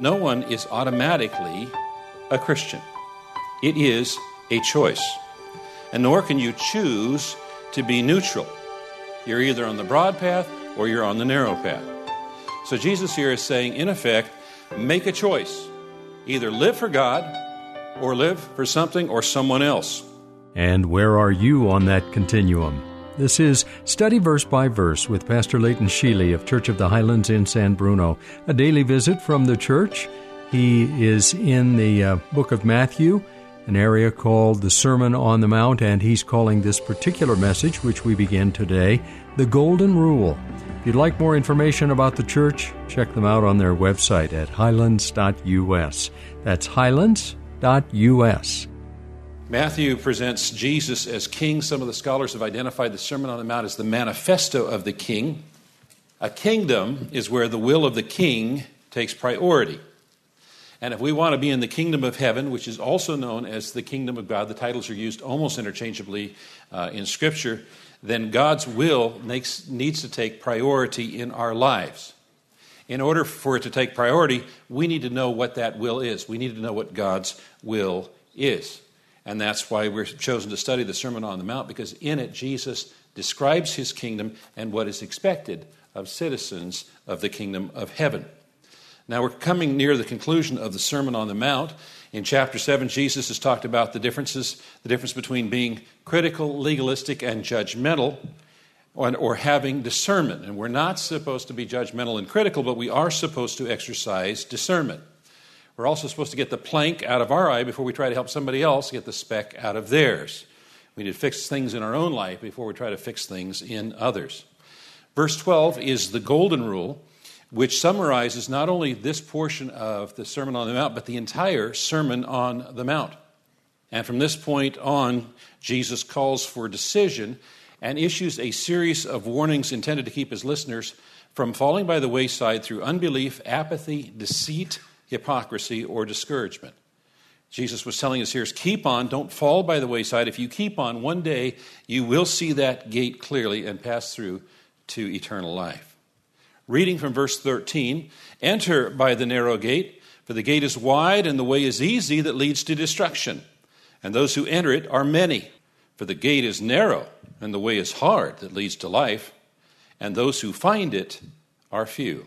No one is automatically a Christian. It is a choice. And nor can you choose to be neutral. You're either on the broad path or you're on the narrow path. So Jesus here is saying, in effect, make a choice. Either live for God or live for something or someone else. And where are you on that continuum? This is Study Verse by Verse with Pastor Leighton Sheely of Church of the Highlands in San Bruno. A daily visit from the church. He is in the uh, book of Matthew, an area called the Sermon on the Mount, and he's calling this particular message, which we begin today, the Golden Rule. If you'd like more information about the church, check them out on their website at highlands.us. That's highlands.us. Matthew presents Jesus as king. Some of the scholars have identified the Sermon on the Mount as the manifesto of the king. A kingdom is where the will of the king takes priority. And if we want to be in the kingdom of heaven, which is also known as the kingdom of God, the titles are used almost interchangeably uh, in Scripture, then God's will makes, needs to take priority in our lives. In order for it to take priority, we need to know what that will is. We need to know what God's will is. And that's why we're chosen to study the Sermon on the Mount, because in it, Jesus describes his kingdom and what is expected of citizens of the kingdom of heaven. Now, we're coming near the conclusion of the Sermon on the Mount. In chapter 7, Jesus has talked about the differences, the difference between being critical, legalistic, and judgmental, or, or having discernment. And we're not supposed to be judgmental and critical, but we are supposed to exercise discernment. We're also supposed to get the plank out of our eye before we try to help somebody else get the speck out of theirs. We need to fix things in our own life before we try to fix things in others. Verse 12 is the golden rule, which summarizes not only this portion of the Sermon on the Mount, but the entire Sermon on the Mount. And from this point on, Jesus calls for decision and issues a series of warnings intended to keep his listeners from falling by the wayside through unbelief, apathy, deceit, hypocrisy, or discouragement. Jesus was telling us here is keep on, don't fall by the wayside. If you keep on, one day you will see that gate clearly and pass through to eternal life. Reading from verse 13 Enter by the narrow gate, for the gate is wide and the way is easy that leads to destruction, and those who enter it are many. For the gate is narrow and the way is hard that leads to life, and those who find it are few.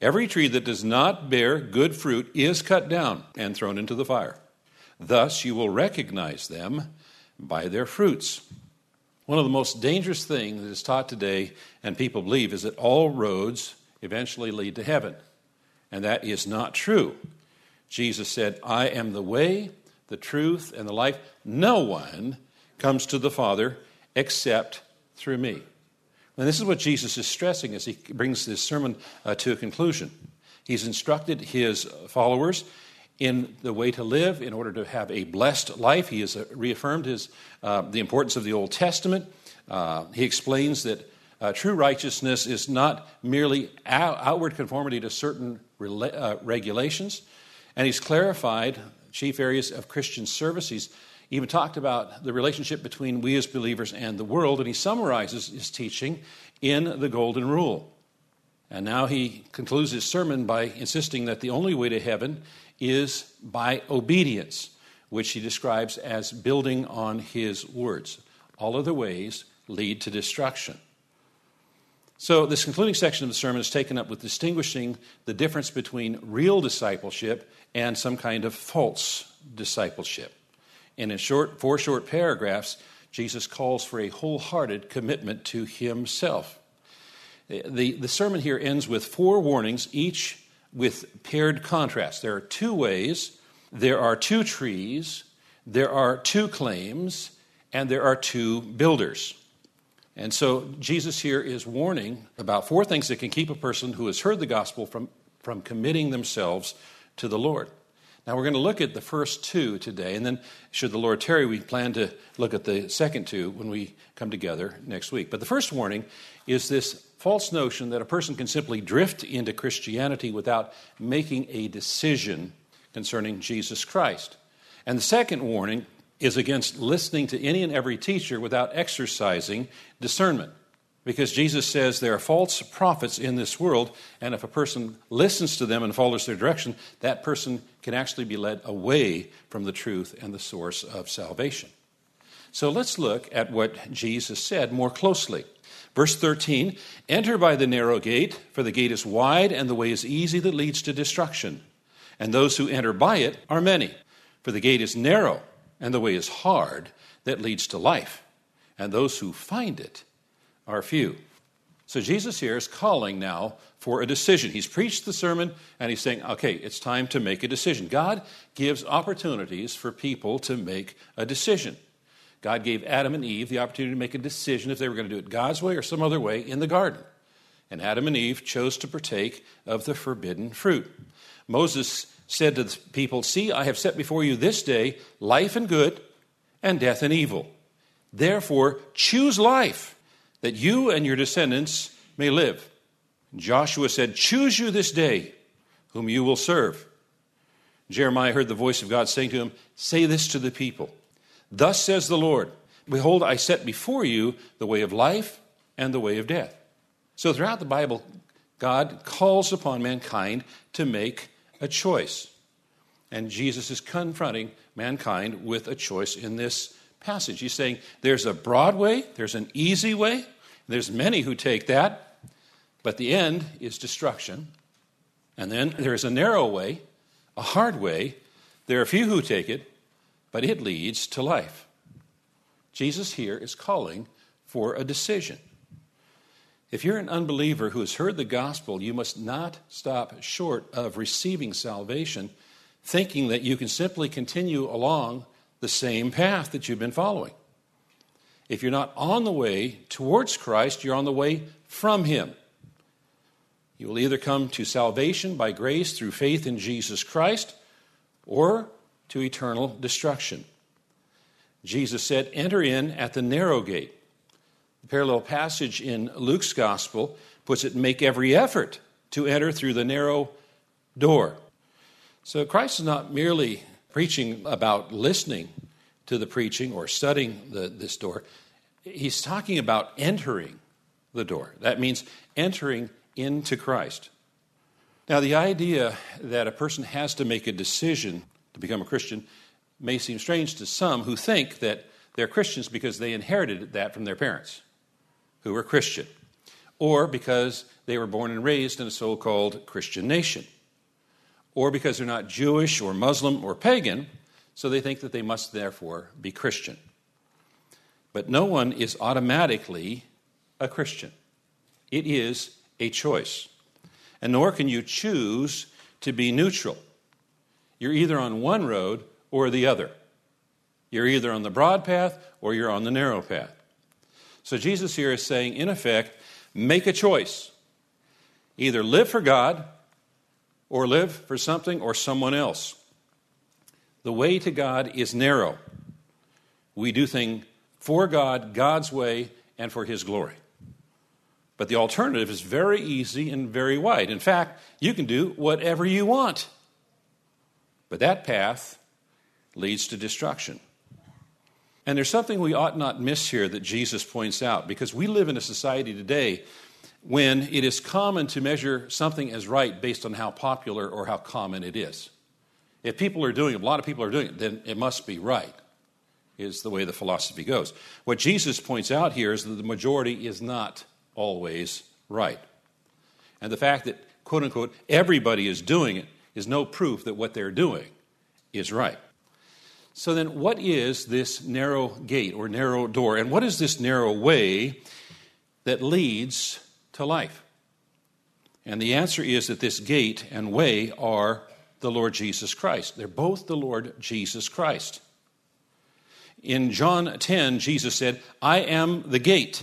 Every tree that does not bear good fruit is cut down and thrown into the fire. Thus you will recognize them by their fruits. One of the most dangerous things that is taught today, and people believe, is that all roads eventually lead to heaven. And that is not true. Jesus said, I am the way, the truth, and the life. No one comes to the Father except through me. And this is what Jesus is stressing as he brings this sermon uh, to a conclusion. He's instructed his followers in the way to live in order to have a blessed life. He has uh, reaffirmed his, uh, the importance of the Old Testament. Uh, he explains that uh, true righteousness is not merely out- outward conformity to certain rela- uh, regulations. And he's clarified chief areas of Christian service. He's even talked about the relationship between we as believers and the world, and he summarizes his teaching in the Golden Rule. And now he concludes his sermon by insisting that the only way to heaven is by obedience, which he describes as building on his words. All other ways lead to destruction. So, this concluding section of the sermon is taken up with distinguishing the difference between real discipleship and some kind of false discipleship. And in short, four short paragraphs, Jesus calls for a wholehearted commitment to himself. The, the sermon here ends with four warnings, each with paired contrasts. There are two ways, there are two trees, there are two claims, and there are two builders. And so Jesus here is warning about four things that can keep a person who has heard the gospel from, from committing themselves to the Lord. Now, we're going to look at the first two today, and then, should the Lord tarry, we plan to look at the second two when we come together next week. But the first warning is this false notion that a person can simply drift into Christianity without making a decision concerning Jesus Christ. And the second warning is against listening to any and every teacher without exercising discernment. Because Jesus says there are false prophets in this world, and if a person listens to them and follows their direction, that person can actually be led away from the truth and the source of salvation. So let's look at what Jesus said more closely. Verse 13 Enter by the narrow gate, for the gate is wide and the way is easy that leads to destruction. And those who enter by it are many. For the gate is narrow and the way is hard that leads to life, and those who find it are few. So Jesus here is calling now for a decision. He's preached the sermon and he's saying, okay, it's time to make a decision. God gives opportunities for people to make a decision. God gave Adam and Eve the opportunity to make a decision if they were going to do it God's way or some other way in the garden. And Adam and Eve chose to partake of the forbidden fruit. Moses said to the people, See, I have set before you this day life and good, and death and evil. Therefore, choose life, that you and your descendants may live. Joshua said, Choose you this day whom you will serve. Jeremiah heard the voice of God saying to him, Say this to the people Thus says the Lord, Behold, I set before you the way of life and the way of death. So throughout the Bible, God calls upon mankind to make a choice. And Jesus is confronting mankind with a choice in this passage. He's saying there's a broad way, there's an easy way, there's many who take that, but the end is destruction. And then there's a narrow way, a hard way. There are few who take it, but it leads to life. Jesus here is calling for a decision. If you're an unbeliever who has heard the gospel, you must not stop short of receiving salvation, thinking that you can simply continue along the same path that you've been following. If you're not on the way towards Christ, you're on the way from Him. You will either come to salvation by grace through faith in Jesus Christ or to eternal destruction. Jesus said, Enter in at the narrow gate. The parallel passage in Luke's gospel puts it make every effort to enter through the narrow door. So Christ is not merely preaching about listening to the preaching or studying the, this door, he's talking about entering the door. That means entering into Christ. Now, the idea that a person has to make a decision to become a Christian may seem strange to some who think that they're Christians because they inherited that from their parents who were Christian, or because they were born and raised in a so called Christian nation, or because they're not Jewish or Muslim or pagan, so they think that they must therefore be Christian. But no one is automatically a Christian, it is a choice. And nor can you choose to be neutral. You're either on one road or the other. You're either on the broad path or you're on the narrow path. So Jesus here is saying, in effect, make a choice. Either live for God or live for something or someone else. The way to God is narrow. We do things for God, God's way, and for His glory. But the alternative is very easy and very wide. In fact, you can do whatever you want. But that path leads to destruction. And there's something we ought not miss here that Jesus points out, because we live in a society today when it is common to measure something as right based on how popular or how common it is. If people are doing it, a lot of people are doing it, then it must be right, is the way the philosophy goes. What Jesus points out here is that the majority is not always right. And the fact that, quote unquote, everybody is doing it is no proof that what they're doing is right. So then, what is this narrow gate or narrow door? And what is this narrow way that leads to life? And the answer is that this gate and way are the Lord Jesus Christ. They're both the Lord Jesus Christ. In John 10, Jesus said, I am the gate.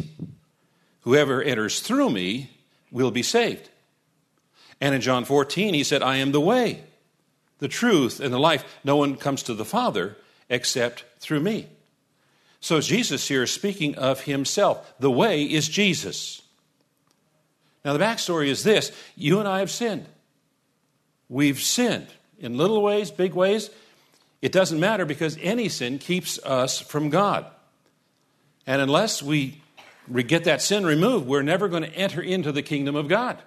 Whoever enters through me will be saved. And in John 14, he said, I am the way, the truth, and the life. No one comes to the Father except through me. So Jesus here is speaking of himself. The way is Jesus. Now, the backstory is this you and I have sinned. We've sinned in little ways, big ways. It doesn't matter because any sin keeps us from God. And unless we get that sin removed, we're never going to enter into the kingdom of God,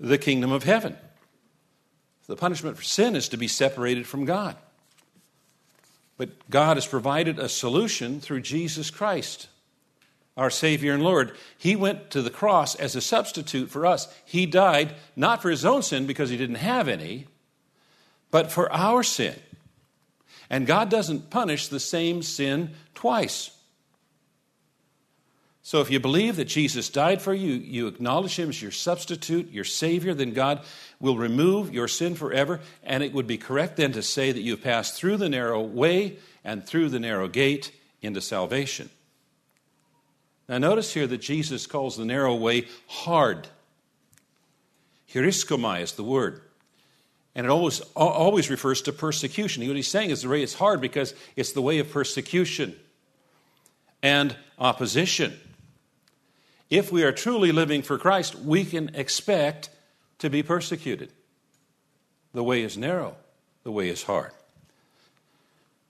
the kingdom of heaven. The punishment for sin is to be separated from God. But God has provided a solution through Jesus Christ our Savior and Lord. He went to the cross as a substitute for us. He died not for his own sin because he didn't have any, but for our sin. And God doesn't punish the same sin twice. So if you believe that Jesus died for you, you acknowledge him as your substitute, your Savior, then God will remove your sin forever. And it would be correct then to say that you've passed through the narrow way and through the narrow gate into salvation. Now, notice here that Jesus calls the narrow way hard. Hiriskomai is the word. And it always, always refers to persecution. What he's saying is the way is hard because it's the way of persecution and opposition. If we are truly living for Christ, we can expect to be persecuted. The way is narrow, the way is hard.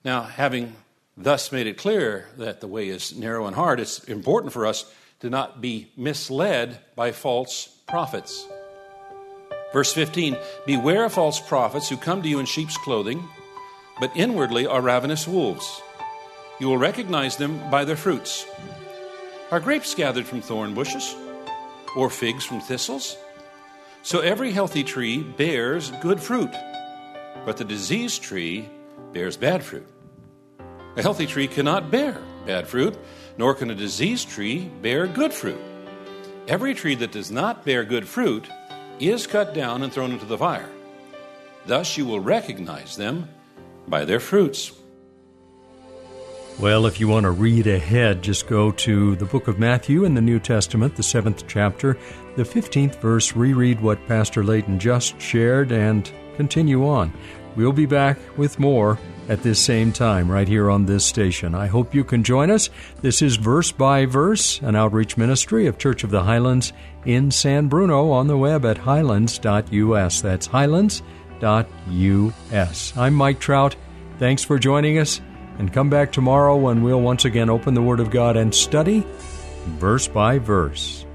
Now, having thus made it clear that the way is narrow and hard, it's important for us to not be misled by false prophets. Verse 15 Beware of false prophets who come to you in sheep's clothing, but inwardly are ravenous wolves. You will recognize them by their fruits. Are grapes gathered from thorn bushes, or figs from thistles? So every healthy tree bears good fruit, but the diseased tree bears bad fruit. A healthy tree cannot bear bad fruit, nor can a diseased tree bear good fruit. Every tree that does not bear good fruit is cut down and thrown into the fire. Thus you will recognize them by their fruits. Well, if you want to read ahead, just go to the book of Matthew in the New Testament, the seventh chapter, the 15th verse, reread what Pastor Layton just shared, and continue on. We'll be back with more at this same time right here on this station. I hope you can join us. This is Verse by Verse, an outreach ministry of Church of the Highlands in San Bruno on the web at highlands.us. That's highlands.us. I'm Mike Trout. Thanks for joining us, and come back tomorrow when we'll once again open the Word of God and study verse by verse.